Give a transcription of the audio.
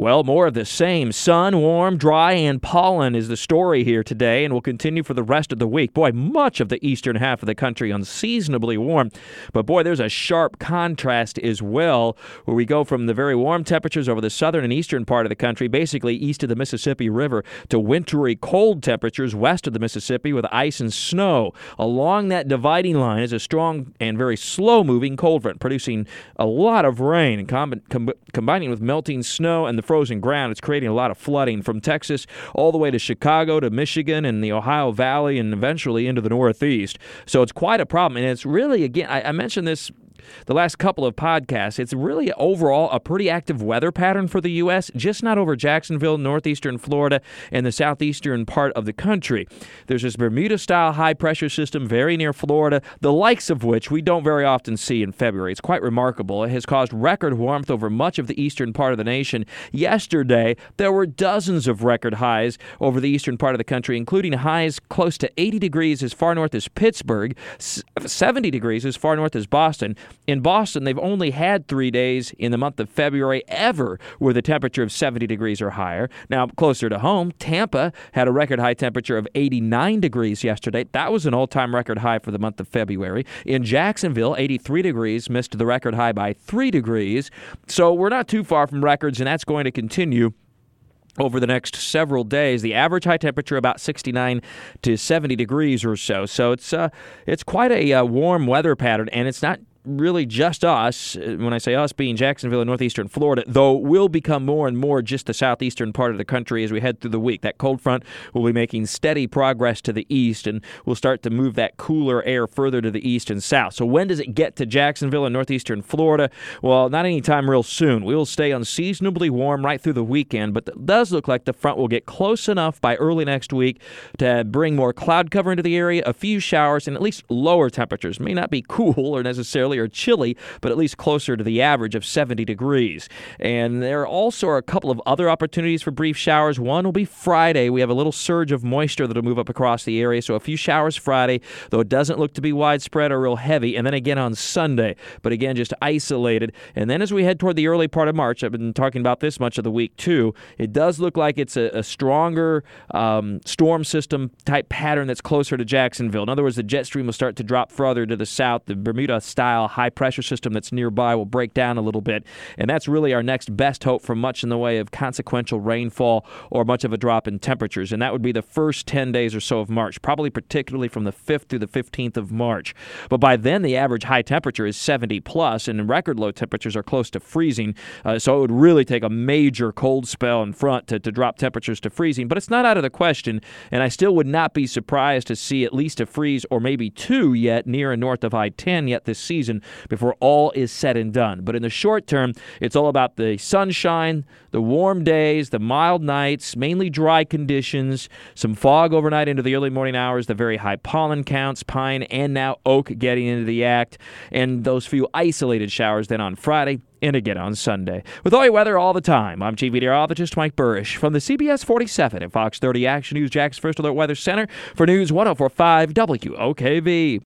Well, more of the same. Sun, warm, dry, and pollen is the story here today and will continue for the rest of the week. Boy, much of the eastern half of the country unseasonably warm. But boy, there's a sharp contrast as well, where we go from the very warm temperatures over the southern and eastern part of the country, basically east of the Mississippi River, to wintry cold temperatures west of the Mississippi with ice and snow. Along that dividing line is a strong and very slow moving cold front, producing a lot of rain com- com- combining with melting snow and the frozen ground. It's creating a lot of flooding from Texas all the way to Chicago to Michigan and the Ohio Valley and eventually into the Northeast. So it's quite a problem. And it's really, again, I, I mentioned this the last couple of podcasts, it's really overall a pretty active weather pattern for the U.S., just not over Jacksonville, northeastern Florida, and the southeastern part of the country. There's this Bermuda style high pressure system very near Florida, the likes of which we don't very often see in February. It's quite remarkable. It has caused record warmth over much of the eastern part of the nation. Yesterday, there were dozens of record highs over the eastern part of the country, including highs close to 80 degrees as far north as Pittsburgh, 70 degrees as far north as Boston, in Boston, they've only had three days in the month of February ever with a temperature of 70 degrees or higher. Now, closer to home, Tampa had a record high temperature of 89 degrees yesterday. That was an all time record high for the month of February. In Jacksonville, 83 degrees missed the record high by three degrees. So we're not too far from records, and that's going to continue over the next several days. The average high temperature about 69 to 70 degrees or so. So it's uh, it's quite a uh, warm weather pattern, and it's not really just us, uh, when I say us being Jacksonville and northeastern Florida, though will become more and more just the southeastern part of the country as we head through the week. That cold front will be making steady progress to the east and will start to move that cooler air further to the east and south. So when does it get to Jacksonville and northeastern Florida? Well, not anytime real soon. We will stay unseasonably warm right through the weekend, but it does look like the front will get close enough by early next week to bring more cloud cover into the area, a few showers, and at least lower temperatures. May not be cool or necessarily or chilly, but at least closer to the average of 70 degrees. And there also are a couple of other opportunities for brief showers. One will be Friday. We have a little surge of moisture that'll move up across the area, so a few showers Friday, though it doesn't look to be widespread or real heavy. And then again on Sunday, but again just isolated. And then as we head toward the early part of March, I've been talking about this much of the week too. It does look like it's a, a stronger um, storm system type pattern that's closer to Jacksonville. In other words, the jet stream will start to drop further to the south. The Bermuda style style high pressure system that's nearby will break down a little bit. And that's really our next best hope for much in the way of consequential rainfall or much of a drop in temperatures. And that would be the first 10 days or so of March, probably particularly from the 5th through the 15th of March. But by then, the average high temperature is 70 plus, and record low temperatures are close to freezing. Uh, so it would really take a major cold spell in front to, to drop temperatures to freezing. But it's not out of the question, and I still would not be surprised to see at least a freeze or maybe two yet near and north of I 10 yet this season season before all is said and done. But in the short term, it's all about the sunshine, the warm days, the mild nights, mainly dry conditions, some fog overnight into the early morning hours, the very high pollen counts, pine and now oak getting into the act, and those few isolated showers then on Friday and again on Sunday. With all your weather all the time, I'm Chief Meteorologist Mike Buresh from the CBS 47 and Fox 30 Action News Jax First Alert Weather Center for News 1045 WOKV.